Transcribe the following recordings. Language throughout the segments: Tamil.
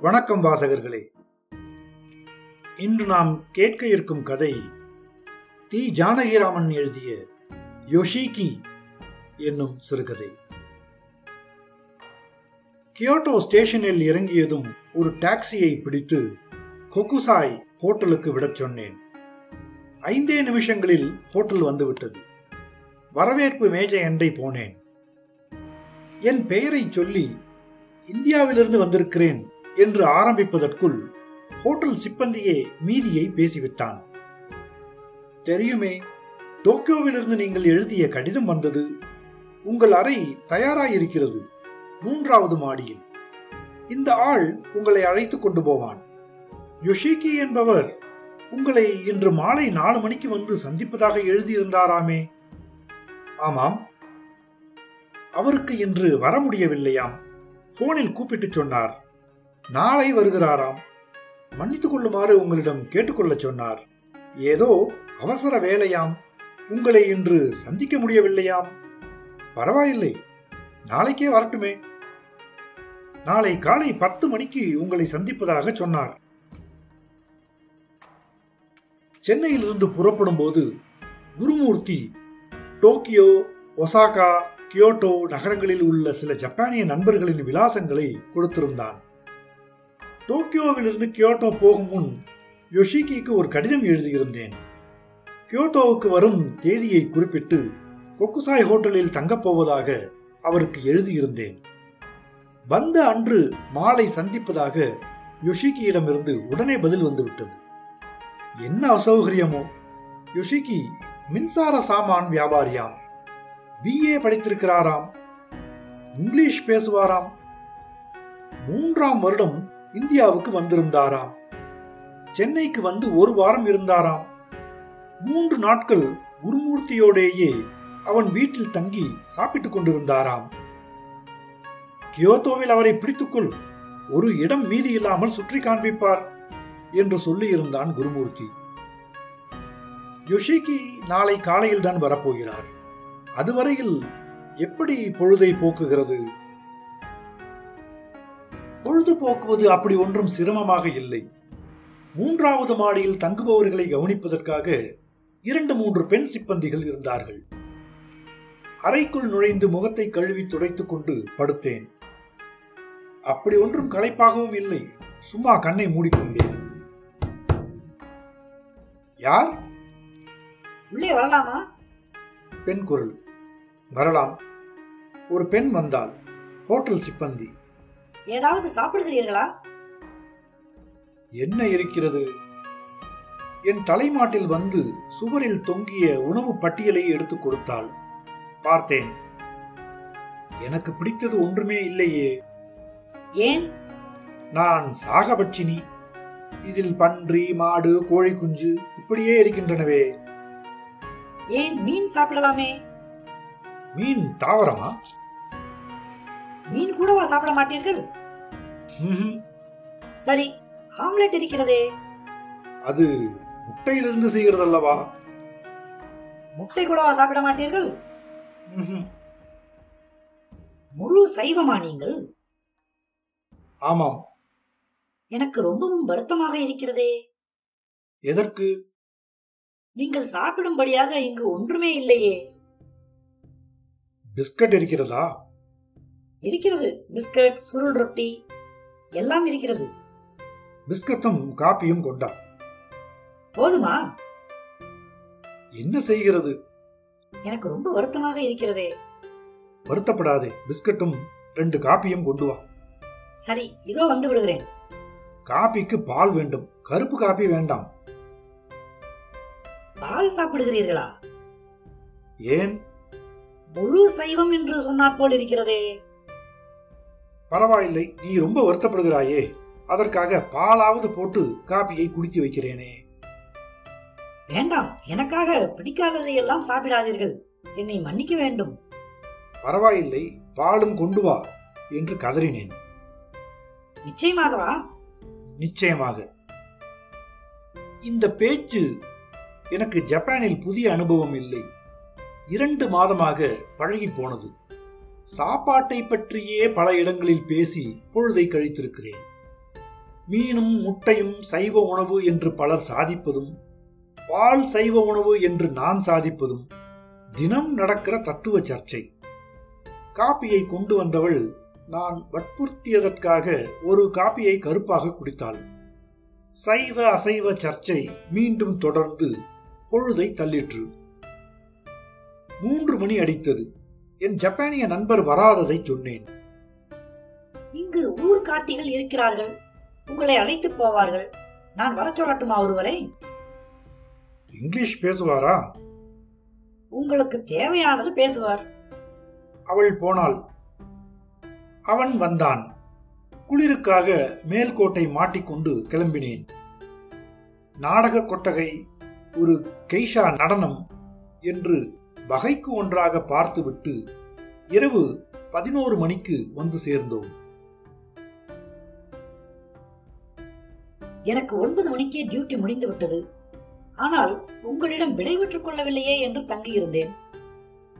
வணக்கம் வாசகர்களே. இன்று நாம் கேட்க இருக்கும் கதை தி ஜானகிராமன் எழுதிய யோஷிகி என்னும் சிறுகதை. கியோட்டோ ஸ்டேஷனில் இறங்கியதும் ஒரு டாக்ஸியை பிடித்து கொக்குசாய் ஹோட்டலுக்கு விடச் சொன்னேன். ஐந்தே நிமிஷங்களில் ஹோட்டல் வந்துவிட்டது. வரவேற்பு மேஜை அண்டை போனேன். என் பெயரை சொல்லி இந்தியாவிலிருந்து வந்திருக்கிறேன் என்று ஆரம்பிப்பதற்குள் ஹோட்டல் சிப்பந்தியே மீதியை பேசிவிட்டான். தெரியுமே டோக்கியோவிலிருந்து நீங்கள் எழுதிய கடிதம் வந்தது உங்கள் அறை தயாராயிருக்கிறது மூன்றாவது மாடியில். இந்த ஆள் உங்களை அழைத்துக் கொண்டு போவான். யோஷிகி என்பவர் உங்களை இன்று மாலை நாலு மணிக்கு வந்து சந்திப்பதாக எழுதியிருந்தாராமே. ஆமாம். அவருக்கு இன்று வர முடியவில்லையாம். போனில் கூப்பிட்டு சொன்னார். நாளை வருகிறாராம். மன்னித்துக் கொள்ளுமாறு உங்களிடம் கேட்டுக்கொள்ளச் சொன்னார். ஏதோ அவசர வேலையாம். உங்களை இன்று சந்திக்க முடியவில்லையாம். பரவாயில்லை. நாளைக்கே வரட்டுமே. நாளை காலை பத்து மணிக்கு உங்களை சந்திப்பதாக சொன்னார். சென்னையிலிருந்து புறப்படும் போது குருமூர்த்தி டோக்கியோ ஒசாகா கியோட்டோ நகரங்களில் உள்ள சில ஜப்பானிய நண்பர்களின் விலாசங்களை கொடுத்திருந்தான். டோக்கியோவிலிருந்து கியோட்டோ போகும் முன் யோஷிகிக்கு ஒரு கடிதம் எழுதியிருந்தேன். கியோட்டோவுக்கு வரும் தேதியை குறிப்பிட்டு கொக்குசாய் ஹோட்டலில் தங்கப் போவதாக அவருக்கு எழுதியிருந்தேன். வந்த அன்று மாலை சந்திப்பதாக யோஷிகியிடமிருந்து உடனே பதில் வந்துவிட்டது. என்ன அசௌகரியமோ? யோஷிகி மின்சார சாமான் வியாபாரியாம். பிஏ படித்திருக்கிறாராம். இங்கிலீஷ் பேசுவாராம். மூன்றாம் வருடம் இந்தியாவுக்கு வந்திருந்தாராம். சென்னைக்கு வந்து ஒரு வாரம் இருந்தாராம். மூன்று நாட்கள் குருமூர்த்தியோடேயே அவன் வீட்டில் தங்கி சாப்பிட்டுக் கொண்டிருந்தாராம். கியோத்தோவில் அவரை பிடித்துக்கொள் ஒரு இடம் மீதி இல்லாமல் சுற்றி காண்பிப்பார் என்று சொல்லியிருந்தான் குருமூர்த்தி. யோஷிக்கு நாளை காலையில் தான் வரப்போகிறார். அதுவரையில் எப்படி பொழுதை போக்குகிறது? பொழுது போக்குவது அப்படி ஒன்றும் சிரமமாக இல்லை. மூன்றாவது மாடியில் தங்குபவர்களை கவனிப்பதற்காக இரண்டு மூன்று பெண் சிப்பந்திகள் இருந்தார்கள். அறைக்குள் நுழைந்து முகத்தை கழுவி துடைத்துக் கொண்டு படுத்தேன். அப்படி ஒன்றும் களைப்பாகவும் இல்லை. சும்மா கண்ணை மூடிக்கொண்டேன். யார்? உள்ளே வரலாமா? பெண் குரல். வரலாம். ஒரு பெண் வந்தாள். ஹோட்டல் சிப்பந்தி. ஏதாவது சாப்பிடுகிறீர்களா? என்ன இருக்கிறது? என் தலைமாட்டில் வந்து சுவரில் தொங்கிய உணவு பட்டியலை எடுத்துக் கொடுத்தாள். பார்த்தேன். எனக்கு பிடித்தது ஒன்றுமே இல்லையே. ஏன்? நான் சாகபட்சினி. இதில் பன்றி மாடு கோழி குஞ்சு இப்படியே இருக்கின்றனவே. ஏன் மீன் சாப்பிடலாமே? மீன் தாவரமா? மீன் கூடவா சாப்பிட மாட்டீர்கள். சரி ஆம்லெட் இருக்கிறதே. அது முட்டையிலிருந்து செய்கிறதல்லவா? முட்டை கூடவா சாப்பிட மாட்டீர்கள். முழு சைவமா நீங்கள்? ஆமாம். எனக்கு ரொம்பவும் வருத்தமாக இருக்கிறதே. எதற்கு? நீங்கள் சாப்பிடும்படியாக இங்கு ஒன்றுமே இல்லையே. பிஸ்கட் இருக்கிறதா? இருக்கிறது. பிஸ்கட் சுருள் ரொட்டி எல்லாம் இருக்கிறது. பிஸ்கட்டும் காப்பியும் கொண்டா? போதுமா? என்ன செய்கிறது? எனக்கு ரொம்ப வருத்தமாக இருக்கிறதே. வருத்தப்படாதே. பிஸ்கட்டும் ரெண்டு காப்பியும் கொண்டு வா. சரி இதோ வந்து விடுகிறேன். காப்பிக்கு பால் வேண்டும். கருப்பு காப்பி வேண்டாம். பால் சாப்பிடுகிறீர்களா? ஏன்? முழு சைவம் என்று சொன்னாற் போல் இருக்கிறதே. பரவாயில்லை நீ ரொம்ப வருத்தப்படுகிறாயே. அதற்காக பாலாவது போட்டு காப்பியை குடித்து வைக்கிறேனே. வேண்டாம் எனக்காக பிடிக்காததை எல்லாம் சாப்பிடாதீர்கள். என்னை மன்னிக்க வேண்டும். பரவாயில்லை பாலும் கொண்டு வா என்று கதறினேன். நிச்சயமாகவா? நிச்சயமாக. இந்த பேச்சு எனக்கு ஜப்பானில் புதிய அனுபவம் இல்லை. இரண்டு மாதமாக பழகி போனது சாப்பாட்டை பற்றியே பல இடங்களில் பேசி பொழுதை கழித்திருக்கிறேன். மீனும் முட்டையும் சைவ உணவு என்று பலர் சாதிப்பதும் பால் சைவ உணவு என்று நான் சாதிப்பதும் தினம் நடக்கிற தத்துவ சர்ச்சை. காப்பியை கொண்டு வந்தவள் நான் வற்புறுத்தியதற்காக ஒரு காப்பியை கருப்பாக குடித்தாள். சைவ அசைவ சர்ச்சை மீண்டும் தொடர்ந்து பொழுதை தள்ளிற்று. மூன்று மணி அடித்தது. என் ஜப்பானிய நண்பர் வராததை சொன்னேன். இங்கு ஊர்காட்டிகள் இருக்கிறார்கள். உங்களை அழைத்து போவார்கள். நான் வர சொல்லட்டுமா ஒருவரை? இங்கிலீஷ் பேசுவாரா? உங்களுக்கு தேவையானது பேசுவார். அவள் போனாள். அவன் வந்தான். குளிருக்காக மேல்கோட்டை மாட்டிக்கொண்டு கிளம்பினேன். நாடக கொட்டகை ஒரு கெய்ஷா நடனம் என்று வகைக்கு ஒன்றாக பார்த்துவிட்டு இரவு பதினோரு மணிக்கு வந்து சேர்ந்தோம். எனக்கு ஒன்பது மணிக்கே டியூட்டி முடிந்து விட்டது ஆனால் உங்களிடம் விடைபெற்றுக் கொள்ளவில்லையே என்று தங்கியிருந்தேன்.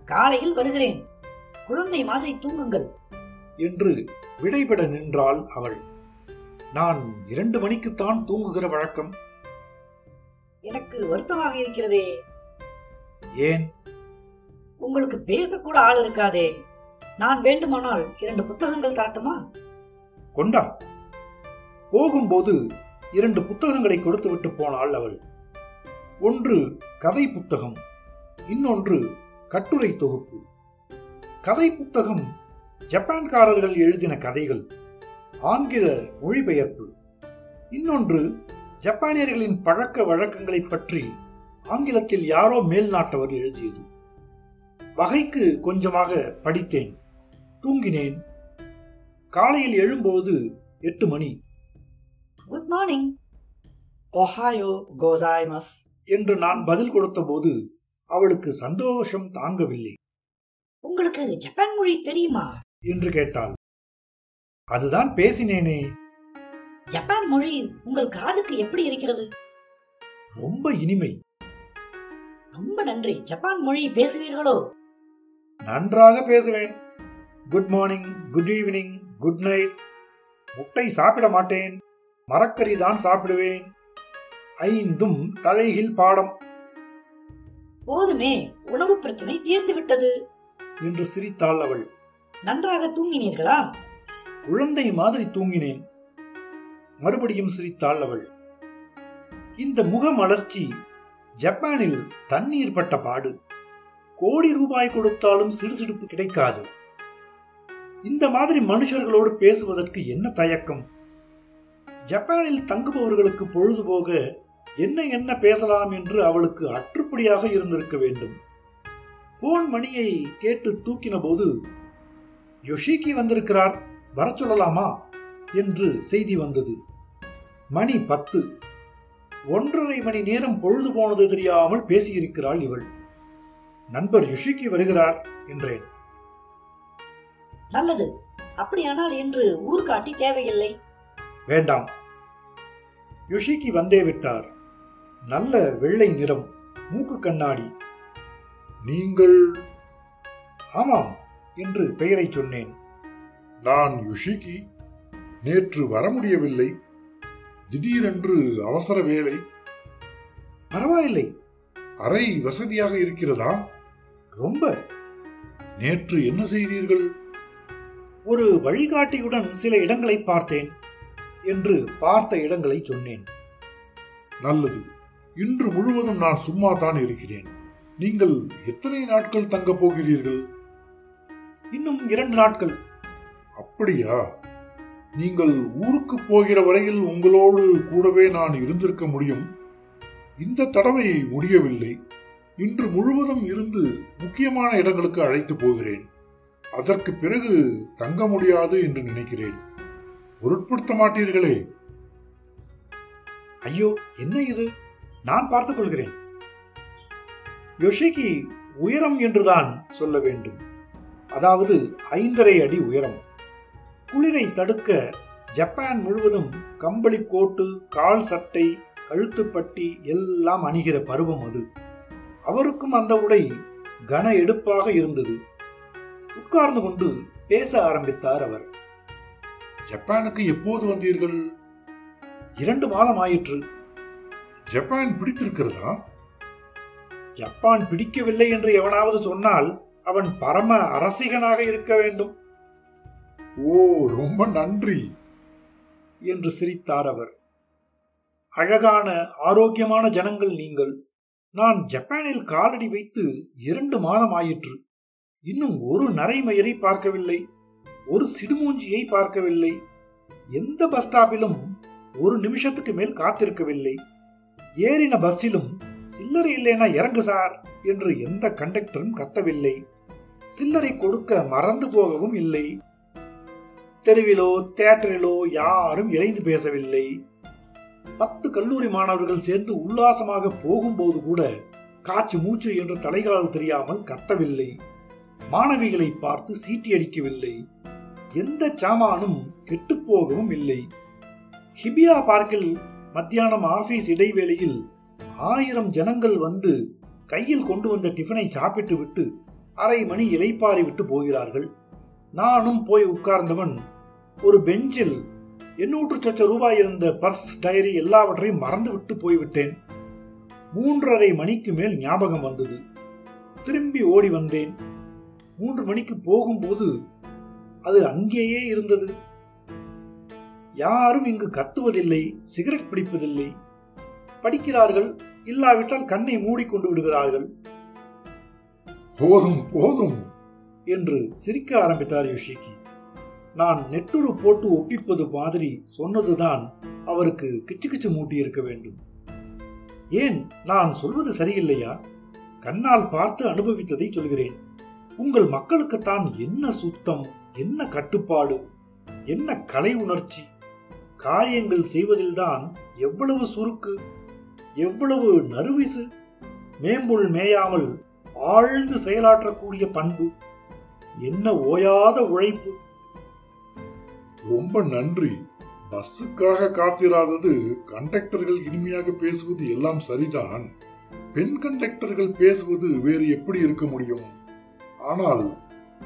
காலையில் வருகிறேன். குழந்தை மாதிரி தூங்குங்கள். என்று விடைபெற நின்றாள் அவள். நான் இரண்டு மணிக்குத்தான் தூங்குகிற வழக்கம். எனக்கு வருத்தமாக இருக்கிறதே. ஏன்? உங்களுக்கு பேசக்கூட ஆள் இருக்காதே. நான் வேண்டுமானால் இரண்டு புத்தகங்கள் தரட்டுமா? கொண்டா. போகும்போது இரண்டு புத்தகங்களை கொடுத்துவிட்டு போனாள் அவள். ஒன்று கதை புத்தகம் இன்னொன்று கட்டுரை தொகுப்பு. கதை புத்தகம் ஜப்பான்காரர்கள் எழுதின கதைகள் ஆங்கில மொழிபெயர்ப்பு. இன்னொன்று ஜப்பானியர்களின் பழக்க வழக்கங்களைப் பற்றி ஆங்கிலத்தில் யாரோ மேல்நாட்டவர் எழுதியது. வகைக்கு கொஞ்சமாக படித்தேன். தூங்கினேன். காலையில் எழும்போது எட்டு மணி. குட் மார்னிங் ஒஹாயோ கோசாய்மஸ் என்று நான் பதில் கொடுத்தபோது அவளுக்கு சந்தோஷம் தாங்கவில்லை. உங்களுக்கு ஜப்பான் மொழி தெரியுமா? என்று கேட்டாள். அதுதான் பேசினேனே. ஜப்பான் மொழி உங்கள் காதுக்கு எப்படி இருக்கிறது? ரொம்ப இனிமை. ரொம்ப நன்றி. ஜப்பான் மொழி பேசுவீர்களோ? நன்றாக பேசுவேன். Good morning good evening good night முட்டை சாப்பிட மாட்டேன். மரக்கறி தான் சாப்பிடுவேன். ஐந்தும் தலையில் பாடம். போதுமே உணவு பிரச்சனை தீர்ந்து விட்டது என்று சிரித்தாள் அவள். நன்றாக தூங்கினீர்களா? குழந்தை மாதிரி தூங்கினேன். மறுபடியும் சிரித்தாள் அவள். இந்த முகமலர்ச்சி ஜப்பானில் தண்ணீர் பட்ட பாடு. கோடி ரூபாய் கொடுத்தாலும் சிடுசிடுப்பு கிடைக்காது. இந்த மாதிரி மனுஷர்களோடு பேசுவதற்கு என்ன தயக்கம்? ஜப்பானில் தங்குபவர்களுக்கு பொழுதுபோக என்ன என்ன பேசலாம் என்று அவளுக்கு அற்றுப்படியாக இருந்திருக்க வேண்டும். போன் மணியை கேட்டு தூக்கின போது யொஷிகி வந்திருக்கிறார் வர சொல்லலாமா? என்று செய்தி வந்தது. மணி பத்து. ஒன்றரை மணி நேரம் பொழுது போனது தெரியாமல் பேசியிருக்கிறாள் இவள். நண்பர் யுஷிகி வருகிறார் என்றேன். நல்லது. அப்படியானால் இன்று ஊர்காட்டி தேவையில்லை. வேண்டாம். யுஷிகி வந்தே விட்டார். நல்ல வெள்ளை நிறம் மூக்கு கண்ணாடி. நீங்கள் ஆமாம் என்று பெயரை சொன்னேன். நான் யுஷிகி நேற்று வர முடியவில்லை. திடீரென்று அவசர வேலை பரவாயில்லை. அறை வசதியாக இருக்கிறதா? ரொம்ப. நேற்று என்ன செய்தீர்கள்? ஒரு வழிகாட்டியுடன் சில இடங்களை பார்த்தேன் என்று பார்த்த இடங்களை சொன்னேன். நல்லது. இன்று முழுவதும் நான் சும்மா தான் இருக்கிறேன். நீங்கள் எத்தனை நாட்கள் தங்கப் போகிறீர்கள்? இன்னும் இரண்டு நாட்கள். அப்படியா? நீங்கள் ஊருக்கு போகிற வரையில் உங்களோடு கூடவே நான் இருந்திருக்க முடியும். இந்த தடவை முடியவில்லை. இன்று முழுவதும் இருந்து முக்கியமான இடங்களுக்கு அழைத்து போகிறேன். அதற்கு பிறகு தங்க முடியாது என்று நினைக்கிறேன். பொருட்படுத்த மாட்டீர்களே. ஐயோ என்ன இது? நான் பார்த்துக் கொள்கிறேன். யோஷிக்கு உயரம் என்றுதான் சொல்ல வேண்டும். அதாவது ஐந்தரை அடி உயரம். குளிரை தடுக்க ஜப்பான் முழுவதும் கம்பளி கோட்டு கால் சட்டை கழுத்துப்பட்டி எல்லாம் அணிகிற பருவம் அது. அவருக்கும் அந்த உடை கன எடுப்பாக இருந்தது. உட்கார்ந்து கொண்டு பேச ஆரம்பித்தார் அவர். ஜப்பானுக்கு எப்போது வந்தீர்கள்? இரண்டு மாதம் ஆயிற்று. ஜப்பான் பிடித்திருக்கிறதா? ஜப்பான் பிடிக்கவில்லை என்று எவனாவது சொன்னால் அவன் பரம அரசிகனாக இருக்க வேண்டும். ஓ ரொம்ப நன்றி. என்று சிரித்தார் அவர். அழகான ஆரோக்கியமான ஜனங்கள் நீங்கள். நான் ஜப்பானில் காலடி வைத்து இரண்டு மாதம் ஆயிற்று. இன்னும் ஒரு நரைமயரை பார்க்கவில்லை. ஒரு சிடுமூஞ்சியை பார்க்கவில்லை. எந்த பஸ் ஸ்டாப்பிலும் ஒரு நிமிஷத்துக்கு மேல் காத்திருக்கவில்லை. ஏறின பஸ்ஸிலும் சில்லறை இல்லைனா இறங்கு சார் என்று எந்த கண்டக்டரும் கத்தவில்லை. சில்லறை கொடுக்க மறந்து போகவும் இல்லை. தெருவிலோ தியேட்டரிலோ யாரும் இறைந்து பேசவில்லை. பத்து கல்லூரி மாணவர்கள் சேர்ந்து உல்லாசமாக போகும்போது கூட காச்சு மூச்சு என்று தலைகளால் தெரியாமல் கத்தவில்லை. மாணவிகளை பார்த்து சீட்டி அடிக்கவில்லை. எந்த சாமானும் கெட்டுப்போகவும் இல்லை. ஹிபியா பார்க்கில் மத்தியானம் ஆபீஸ் இடைவேளையில் ஆயிரம் ஜனங்கள் வந்து கையில் கொண்டு வந்த டிஃபனை சாப்பிட்டு விட்டு அரை மணி இலைப்பாரி விட்டு போகிறார்கள். நானும் போய் உட்கார்ந்தவன் ஒரு பெஞ்சில் எண்ணூற்று சொச்ச ரூபாய் இருந்த பர்ஸ் டயரி எல்லாவற்றையும் மறந்து விட்டு போய்விட்டேன். மூன்றரை மணிக்கு மேல் ஞாபகம் வந்தது. திரும்பி ஓடி வந்தேன். மூன்று மணிக்கு போகும்போது அது அங்கேயே இருந்தது. யாரும் இங்கு கத்துவதில்லை சிகரெட் பிடிப்பதில்லை. படிக்கிறார்கள் இல்லாவிட்டால் கண்ணை மூடிக்கொண்டு விடுகிறார்கள். போதும் போதும் என்று சிரிக்க ஆரம்பித்தார் யோஷிக்கு. நான் நெட்டுரு போட்டு ஒப்பிப்பது மாதிரி சொன்னதுதான் அவருக்கு கிச்சு கிச்சு மூட்டி இருக்க வேண்டும். ஏன் நான் சொல்வது சரியில்லையா? கண்ணால் பார்த்து அனுபவித்ததை சொல்கிறேன். உங்கள் மக்களுக்குத்தான் என்ன சுத்தம் என்ன கட்டுப்பாடு என்ன கலை உணர்ச்சி? காரியங்கள் செய்வதில்தான் எவ்வளவு சுருக்கு எவ்வளவு நறுவிசு? மேம்புள் மேயாமல் ஆழ்ந்து செயலாற்றக்கூடிய பண்பு என்ன ஓயாத உழைப்பு ரொம்ப நன்றி. பஸ்ஸுக்காக காத்திராதது கண்டக்டர்கள் இனிமையாக பேசுவது எல்லாம் சரிதான். பெண் கண்டக்டர்கள் பேசுவது வேறு எப்படி இருக்க முடியும்? ஆனால்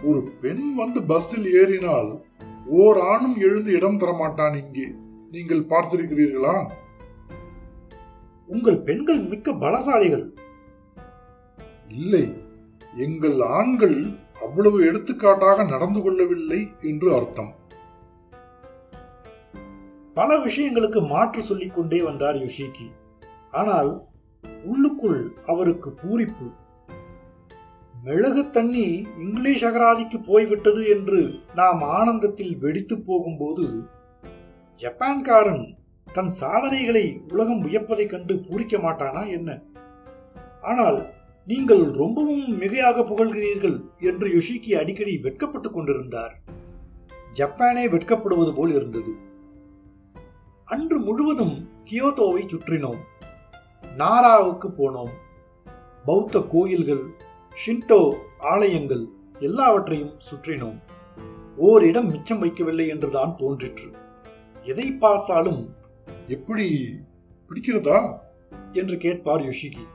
ஒரு பெண் வந்து பஸ்ஸில் ஏறினால் ஓர் ஆணும் எழுந்து இடம் தரமாட்டான் இங்கே. நீங்கள் பார்த்திருக்கிறீர்களா? உங்கள் பெண்கள் மிக்க பலசாலிகள். இல்லை எங்கள் ஆண்கள் அவ்வளவு எடுத்துக்காட்டாக நடந்து கொள்ளவில்லை என்று அர்த்தம். பல விஷயங்களுக்கு மாற்று சொல்லிக்கொண்டே வந்தார் யுஷிகி ஆனால் உள்ளுக்குள் அவருக்கு பூரிப்பு. மெழுகு தண்ணி இங்கிலீஷ் அகராதிக்கு போய்விட்டது என்று நாம் ஆனந்தத்தில் வெடித்து போகும்போது ஜப்பான்காரன் தன் சாதனைகளை உலகம் வியப்பதைக் கண்டு பூரிக்க மாட்டானா என்ன? ஆனால் நீங்கள் ரொம்பவும் மிகையாக புகழ்கிறீர்கள் என்று யோஷிகி அடிக்கடி வெட்கப்பட்டுக் கொண்டிருந்தார். ஜப்பானே வெட்கப்படுவது போல் இருந்தது. அன்று முழுவதும் கியோத்தோவை சுற்றினோம். நாராவுக்கு போனோம். பௌத்த கோயில்கள் ஷின்டோ ஆலயங்கள் எல்லாவற்றையும் சுற்றினோம். ஓரிடம் மிச்சம் வைக்கவில்லை என்றுதான் தோன்றிற்று. எதை பார்த்தாலும் எப்படி பிடிக்கிறதா? என்று கேட்பார் யோஷிகி.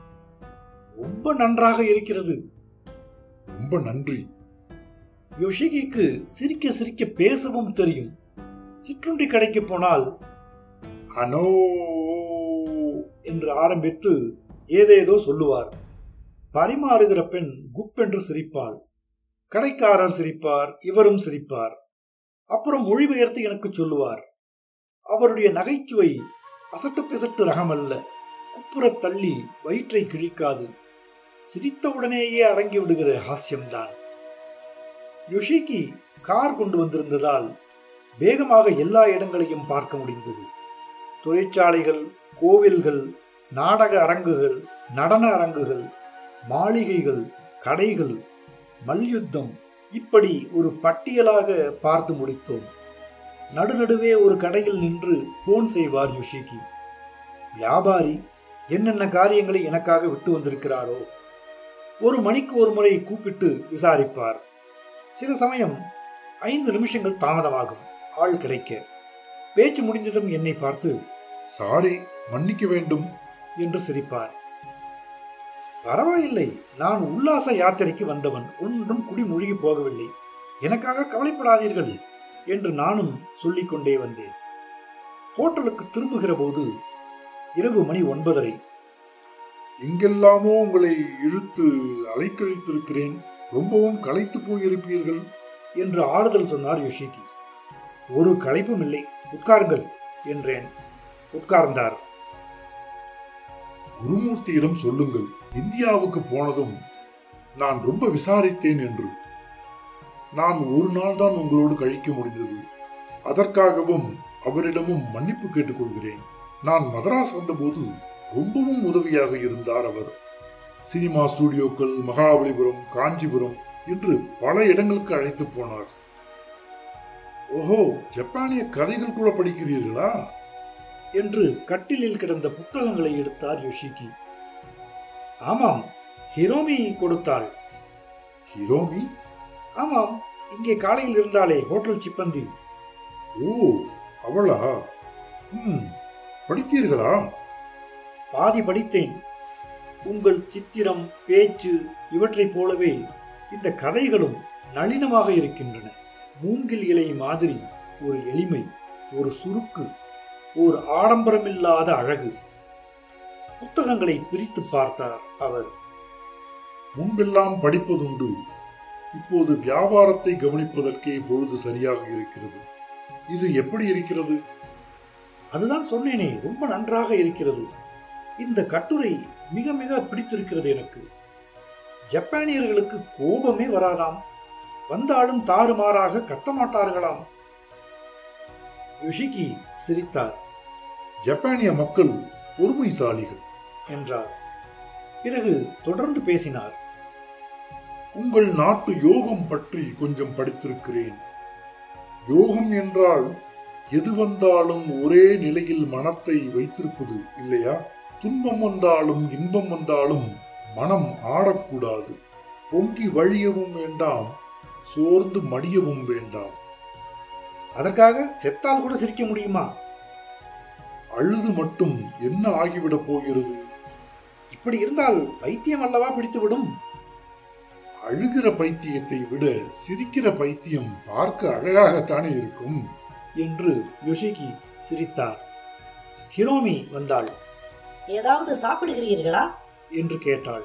ரொம்ப நன்றாக இருக்கிறது. ரொம்ப நன்றி. யோஷிகிக்கு சிரிக்க சிரிக்க பேசவும் தெரியும். சிற்றுண்டி கடைக்கு போனால் அனோ என்று ஆரம்பித்து ஏதேதோ சொல்லுவார். பரிமாறுகிற பெண் குப்பென்று சிரிப்பாள். கடைக்காரர் சிரிப்பார் இவரும் சிரிப்பார். அப்புறம் மொழிபெயர்த்து எனக்கு சொல்லுவார். அவருடைய நகைச்சுவை அசட்டு பிசட்டு ரகமல்ல. குப்புறத் தள்ளி வயிற்றை கிழிக்காது. சிரித்தவுடனேயே அடங்கி விடுகிற ஹாஸ்யம்தான். யுஷிக்கு கார் கொண்டு வந்திருந்ததால் வேகமாக எல்லா இடங்களையும் பார்க்க முடிந்தது. தொழிற்சாலைகள் கோவில்கள் நாடக அரங்குகள் நடன அரங்குகள் மாளிகைகள் கடைகள் மல்யுத்தம் இப்படி ஒரு பட்டியலாக பார்த்து முடித்தோம். நடுநடுவே ஒரு கடையில் நின்று போன் செய்வார் யுஷிகி. வியாபாரி என்னென்ன காரியங்களை எனக்காக விட்டு வந்திருக்கிறாரோ? ஒரு மணிக்கு ஒரு முறை கூப்பிட்டு விசாரிப்பார். சில சமயம் ஐந்து நிமிஷங்கள் தாமதமாகும். ஆள் கிடைக்க. பேச்சு முடிந்ததும் என்னை பார்த்து சாரி மன்னிக்க வேண்டும் என்று சிரிப்பார். பரவாயில்லை நான் உல்லாச யாத்திரைக்கு வந்தவன் ஒன்றும் குடிமூழ்கி போகவில்லை. எனக்காக கவலைப்படாதீர்கள் என்று நானும் சொல்லிக்கொண்டே வந்தேன். ஹோட்டலுக்கு திரும்புகிற போது இரவு மணி ஒன்பதரை. எங்கெல்லாமோ உங்களை இழுத்து அலைக்கழித்திருக்கிறேன். ரொம்பவும் களைத்து போயிருப்பீர்கள் என்று ஆறுதல் சொன்னார் யோஷிகி ஒரு களைப்பும் இல்லை. உட்காருங்கள் என்றேன். உட்கார்ந்தார். குருமூர்த்தியிடம் சொல்லுங்கள் இந்தியாவுக்கு போனதும் நான் ரொம்ப விசாரித்தேன் என்று. நான் ஒரு நாள் தான் உங்களோடு கழிக்க முடிந்தது. அதற்காகவும் அவரிடமும் மன்னிப்பு கேட்டுக்கொள்கிறேன். நான் மதராஸ் வந்தபோது ரொம்பவும் உதவியாக இருந்தார் அவர். சினிமா ஸ்டுடியோக்கள் மகாபலிபுரம் காஞ்சிபுரம் என்று பல இடங்களுக்கு அழைத்து போனார். ஓஹோ ஜப்பானிய கதைகள் கூட படிக்கிறீர்களா? என்று கட்டிலில் கிடந்த புத்தகங்களை எடுத்தார் யோஷிகி. ஆமாம் ஹிரோமி கொடுத்தாள். ஹிரோமி? ஆமாம் இங்கே காலையில் இருந்தாளே ஹோட்டல் சிப்பந்தி. ஓ அவளா? ம் படித்தீர்களா? பாதி படித்தேன். உங்கள் சித்திரம் பேச்சு இவற்றைப் போலவே இந்த கதைகளும் நளினமாக இருக்கின்றன. மூங்கில் இலை மாதிரி ஒரு எளிமை ஒரு சுருக்கு ஒரு ஆடம்பரமில்லாத அழகு. புத்தகங்களை பிரித்து பார்த்தார் அவர். முன்பெல்லாம் படிப்பதுண்டு இப்போது வியாபாரத்தை கவனிப்பதற்கே பொழுது சரியாக இருக்கிறது. இது எப்படி இருக்கிறது? அதுதான் சொன்னேனே ரொம்ப நன்றாக இருக்கிறது. இந்த கட்டுரை மிக மிக பிடித்திருக்கிறது எனக்கு. ஜப்பானியர்களுக்கு கோபமே வராதாம். வந்தாலும் தாறுமாறாக கத்த மாட்டார்களாம் யுஷிகி சிரித்தார். ஜப்பானிய மக்கள் பொறுமைசாலிகள். என்றார். பிறகு தொடர்ந்து பேசினார். உங்கள் நாட்டு யோகம் பற்றி கொஞ்சம் படித்திருக்கிறேன். யோகம் என்றால் எது வந்தாலும் ஒரே நிலையில் மனத்தை வைத்திருப்பது இல்லையா? துன்பம் வந்தாலும் இன்பம் வந்தாலும் மனம் ஆடக்கூடாது. பொங்கி வழியவும் வேண்டாம். சோர்ந்து மடியவும் வேண்டாம். அதற்காக செத்தால் கூட சிரிக்க முடியுமா? அழுது மட்டும் என்ன ஆகிவிடப் போகிறது? இப்படி இருந்தால் பைத்தியம் அல்லவா பிடித்துவிடும்? அழுகிற பைத்தியத்தை விட சிரிக்கிற பைத்தியம் பார்க்க அழகாகத்தானே இருக்கும்? என்று யோஷிகி சிரித்தார். ஹிரோமி வந்தாள். ஏதாவது சாப்பிடுகிறீர்களா? என்று கேட்டாள்.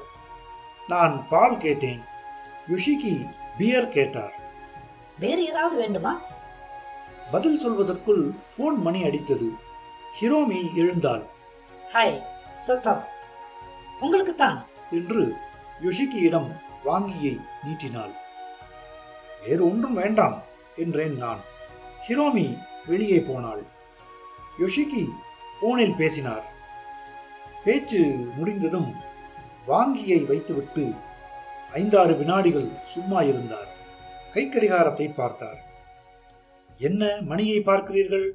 நான் பால் கேட்டேன். யுஷிகி பியர் கேட்டார். வேறு ஏதாவது வேண்டுமா? பதில் சொல்வதற்குள் போன் மணி அடித்தது. ஹிரோமி எழுந்தாள். ஹாய் சொத்தா. உங்களுக்குத்தான். என்று யுஷிகியிடம் வாங்கியை நீட்டினாள். வேறு ஒன்றும் வேண்டாம் என்றேன் நான். ஹிரோமி வெளியே போனாள். யோஷிகி போனில் பேசினார். பேச்சு முடிந்ததும் வாங்கியை வைத்துவிட்டு ஐந்தாறு வினாடிகள் சும்மா இருந்தார். கைக்கடிகாரத்தை பார்த்தார். என்ன மணியை பார்க்கிறீர்கள்?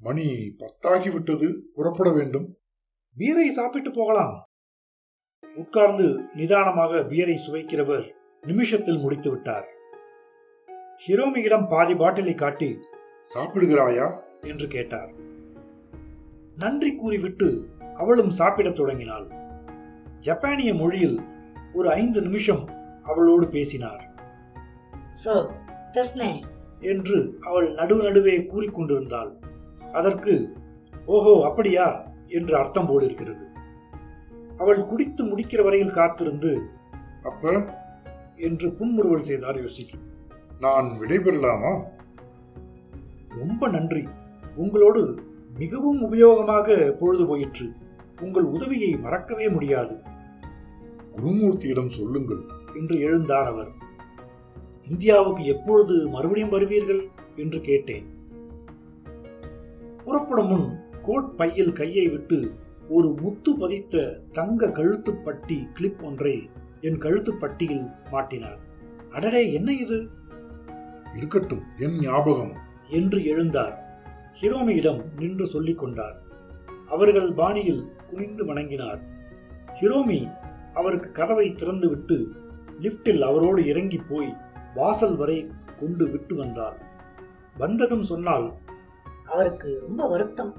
மணி பத்தாகிவிட்டது புறப்பட வேண்டும். பீரை சாப்பிட்டு போகலாம். உட்கார்ந்து நிதானமாக பியரை சுவைக்கிறவர் நிமிஷத்தில் முடித்து விட்டார். ஹிரோமியிடம் பாதி பாட்டிலை காட்டி சாப்பிடுகிறாயா? என்று கேட்டார். நன்றி கூறிவிட்டு அவளும் சாப்பிடத் தொடங்கினாள். ஜப்பானிய மொழியில் ஒரு ஐந்து நிமிஷம் அவளோடு பேசினார். சோ தஸ்னே என்று அவள் நடுவு நடுவே கூறிக்கொண்டிருந்தாள். அதற்கு ஓஹோ அப்படியா? என்று அர்த்தம் போலிருக்கிறது. அவள் குடித்து முடிக்கிற வரையில் காத்திருந்து அப்ப? என்று புன்முறுவல் செய்தார் யோசிக்கு நான் விடைபெறலாமா? ரொம்ப நன்றி. உங்களோடு மிகவும் உபயோகமாக பொழுது போயிற்று. உங்கள் உதவியை மறக்கவே முடியாது. குருமூர்த்தியிடம் சொல்லுங்கள் என்று எழுந்தார் அவர். இந்தியாவுக்கு எப்பொழுது மறுபடியும் வருவீர்கள்? என்று கேட்டேன். புறப்படும் முன் கோட் பையில் கையை விட்டு ஒரு முத்து பதித்த தங்க கழுத்துப் பட்டி கிளிப் ஒன்றை என் கழுத்துப் பட்டியில் மாட்டினார். அடடே என்ன இது? இருக்கட்டும் என் ஞாபகம். என்று எழுந்தார். ஹிரோமியிடம் நின்று சொல்லிக் கொண்டார். அவர்கள் பாணியில் குனிந்து வணங்கினார். ஹிரோமி அவருக்கு கதவை திறந்துவிட்டு லிப்டில் அவரோடு இறங்கி போய் வாசல் வரை கொண்டு விட்டு வந்தாள். வந்ததும் சொன்னால் அவருக்கு ரொம்ப வருத்தம்.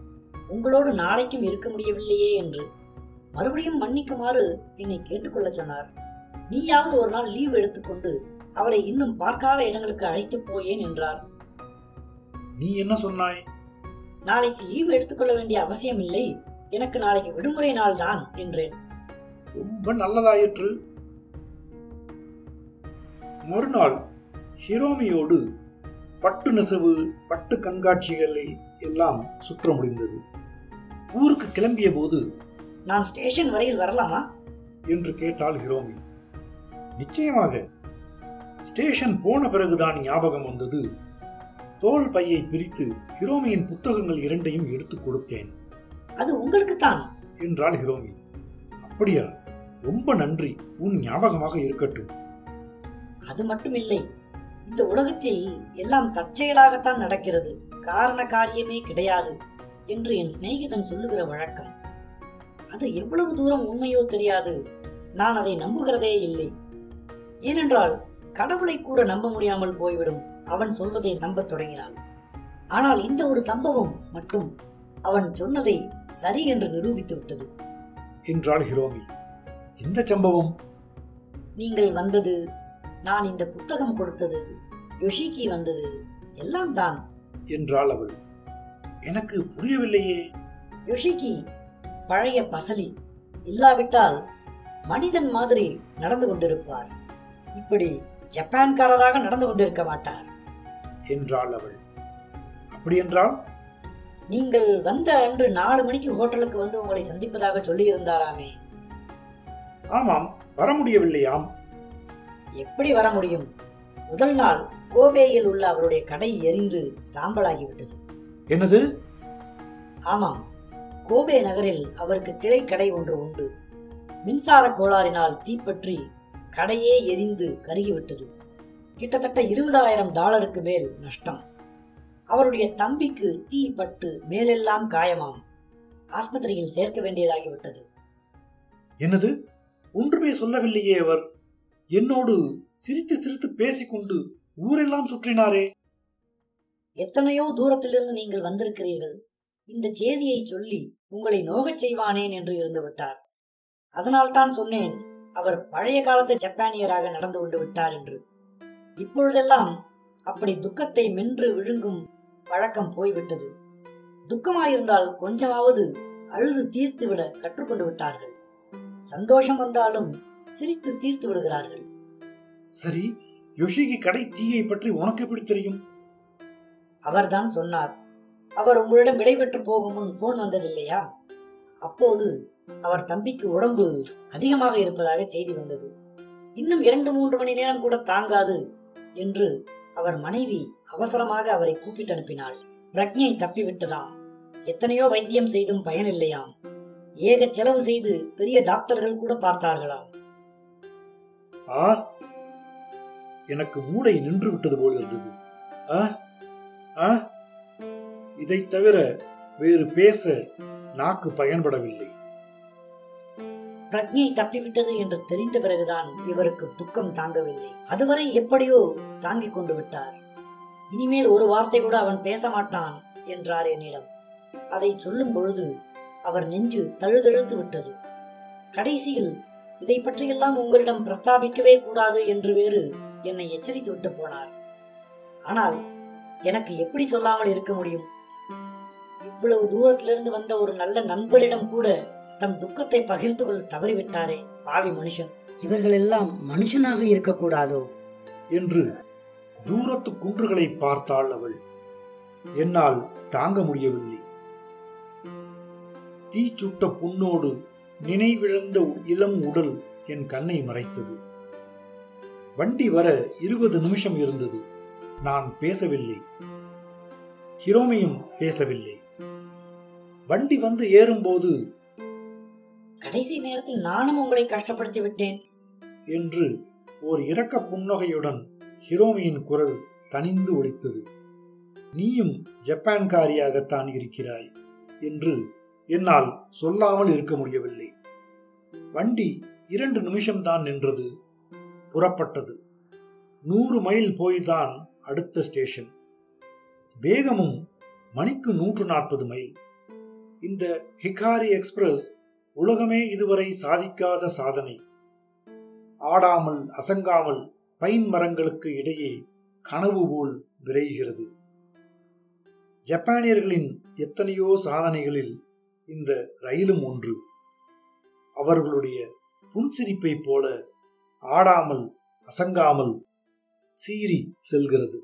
உங்களோடு நாளைக்கும் இருக்க முடியவில்லையே என்று. மறுபடியும் மன்னிக்குமாறு என்னை கேட்டுக்கொள்ள சொன்னார். நீயாவது ஒரு நாள் லீவ் எடுத்துக்கொண்டு அவரை இன்னும் பார்க்காத இடங்களுக்கு அழைத்து போயேன் என்றார். நீ என்ன சொன்னாய்? நாளைக்கு லீவ் எடுத்துக்கொள்ள வேண்டிய அவசியம் இல்லை எனக்கு நாளைக்கு விடுமுறை நாள் தான் என்றேன். ரொம்ப நல்லதாயிற்று. மறுநாள் ஹிரோமியோடு பட்டு நெசவு பட்டு கண்காட்சிகளை எல்லாம் சுற்ற முடிந்தது. ஊருக்கு கிளம்பிய போது நான் ஸ்டேஷன் வரையில் வரலாமா? என்று கேட்டாள் ஹிரோமி. நிச்சயமாக. ஸ்டேஷன் போன பிறகுதான் ஞாபகம் வந்தது. தோல் பையை பிரித்து ஹிரோமியின் புத்தகங்கள் இரண்டையும் எடுத்துக் கொடுத்தேன். அது உங்களுக்குத்தான்? என்றாள் ஹிரோமி. அப்படியா? ரொம்ப நன்றி. உன் ஞாபகமாக இருக்கட்டும். அது மட்டுமில்லை. இந்த உலகத்தில் எல்லாம் தற்செயலாகத்தான் நடக்கிறது. காரண காரியமே கிடையாது என்று என் சிநேகிதன் சொல்லுகிற வழக்கம். அது எவ்வளவு தூரம் உண்மையோ தெரியாது. நான் அதை நம்புகிறதே இல்லை. ஏனென்றால் கடவுளை கூட நம்ப முடியாமல் போய்விடும். அவன் சொல்வதை நம்பத் தொடங்கினான். ஆனால் இந்த ஒரு சம்பவம் மட்டும் அவன் சொன்னதை சரி என்று நிரூபித்து விட்டது. என்றாள் ஹிரோமி. இந்த சம்பவம்? நீங்கள் வந்தது நான் இந்த புத்தகம் கொடுத்தது யோஷிக்கு வந்தது எல்லாம் தான். என்றாள் அவள். எனக்கு புரியவில்லையே. யோஷிக்கு பழைய பசலி. இல்லாவிட்டால் மனிதன் மாதிரி நடந்து கொண்டிருப்பார். இப்படி ஜப்பான்காரராக நடந்து கொண்டிருக்க மாட்டார். என்றாள் அவள். அப்படியென்றால் நீங்கள் வந்த அன்று நாலு மணிக்கு ஹோட்டலுக்கு வந்து உங்களை சந்திப்பதாக சொல்லியிருந்தாராமே. ஆமாம் வர முடியவில்லையாம் எப்படி வர முடியும் முதல் நாள் கோபேயில் உள்ள அவருடைய கடை எரிந்து சாம்பலாகிவிட்டது. என்னது? ஆமாம் கோபே நகரில் அவருக்கு கிளை கடை ஒன்று உண்டு. மின்சார கோளாறினால் தீப்பற்றி கடையே எரிந்து கருகிவிட்டது. கிட்டத்தட்ட இருபதாயிரம் டாலருக்கு மேல் நஷ்டம். அவருடைய தம்பிக்கு தீ பட்டு மேலெல்லாம் காயமாம். ஆஸ்பத்திரியில் சேர்க்க வேண்டியதாகிவிட்டது. என்னது? ஒன்றுமே சொல்லவில்லையே அவர். என்னோடு சிரித்து சிரித்து பேசிக்கொண்டு ஊரெல்லாம் சுற்றினாரே. எத்தனையோ தூரத்திலிருந்து நீங்கள் வந்திருக்கிறீர்கள். இந்த செய்தியை சொல்லி உங்களை நோகச் செய்வானேன் என்று இருந்து விட்டார். அதனால்தான் சொன்னேன் அவர் பழைய காலத்து ஜப்பானியராக நடந்து கொண்டு விட்டார் என்று. இப்பொழுதெல்லாம் அப்படி துக்கத்தை மென்று விழுங்கும் பழக்கம் போய்விட்டது. துக்கமாயிருந்தால் கொஞ்சமாவது அழுது தீர்த்துவிட கற்றுக்கொண்டு விட்டார்கள். சந்தோஷம் வந்தாலும் சிரித்து தீர்த்து விடுகிறார்கள். சரி யோஷிகி கடை தீயை பற்றி உனக்கு எப்படி தெரியும்? அவர்தான் சொன்னார் அவர் உங்களிடம் விடைபெற்று போகும் முன் போன் வந்ததில்லையா? அப்போது அவர் தம்பிக்கு உடம்பு அதிகமாக இருப்பதாக செய்தி வந்தது. இன்னும் இரண்டு மூன்று மணி நேரம் கூட தாங்காது என்று அவர் மனைவி அவசரமாக அவரை கூப்பிட்டு அனுப்பினாள். பிரக்ஞை தப்பிவிட்டதாம். எத்தனையோ வைத்தியம் செய்தும் பயனில்லையாம். ஏக செலவு செய்து பெரிய டாக்டர்கள் கூட பார்த்தார்களாம் ஆ? எனக்கு மூளை நின்று விட்டது போல் இருந்தது. ஆ? ஆ? இதைத் தவிர வேறு பேச நாக்கு பயன்படவில்லை. பிரக்ஞை தப்பிவிட்டது என்று தெரிந்த பிறகுதான் இவருக்கு துக்கம் தாங்கவில்லை. அதுவரை எப்படியோ தாங்கிக் கொண்டு விட்டார். இனிமேல் ஒரு வார்த்தை கூட அவன் பேச மாட்டான் என்றார் என்னிடம் அதை சொல்லும் பொழுது அவர் நெஞ்சு தழுதழுத்து விட்டது. கடைசியில் இதை பற்றியெல்லாம் உங்களிடம் பிரஸ்தாபிக்கவே கூடாது என்று வேறு என்னை எச்சரித்து விட்டு போனார். ஆனால் எனக்கு எப்படி சொல்லாமல் இருக்க முடியும்? இவ்வளவு தூரத்திலிருந்து வந்த ஒரு நல்ல நண்பரிடம் கூட தம் துக்கத்தை பகிர்ந்து கொள்ள தவறிவிட்டாரே பாவி மனுஷன். இவர்கள் எல்லாம் மனுஷனாக இருக்கக்கூடாதோ? என்று தூரத்து குன்றுகளை பார்த்தாள் அவள். என்னால் தாங்க முடியவில்லை. தீச்சுட்ட புண்ணோடு நினைவிழந்த இளம் உடல் என் கண்ணை மறைத்தது. வண்டி வர இருபது நிமிஷம் இருந்தது. நான் பேசவில்லை. ஹிரோமியும் பேசவில்லை. வண்டி வந்து ஏறும்போது கடைசி நேரத்தில் நானும் உங்களை கஷ்டப்படுத்தி விட்டேன். என்று ஓர் இரக்க புன்னகையுடன் ஹிரோமியின் குரல் தனிந்து ஒலித்தது. நீயும் ஜப்பான்காரியாகத்தான் இருக்கிறாய் என்று என்னால் சொல்லாமல் இருக்க முடியவில்லை. வண்டி இரண்டு நிமிஷம்தான் நின்றது. புறப்பட்டது. நூறு மைல் போய்தான் அடுத்த ஸ்டேஷன். வேகமும் மணிக்கு நூற்று நாற்பது மைல். இந்த ஹிகாரி எக்ஸ்பிரஸ் உலகமே இதுவரை சாதிக்காத சாதனை. ஆடாமல் அசங்காமல் பைன் மரங்களுக்கு இடையே கனவு போல் விரைகிறது ஜப்பானியர்களின் எத்தனையோ சாதனைகளில் இந்த ரயிலும் ஒன்று. அவர்களுடைய புன்சிரிப்பை போல ஆடாமல் அசங்காமல் சீறி செல்கிறது.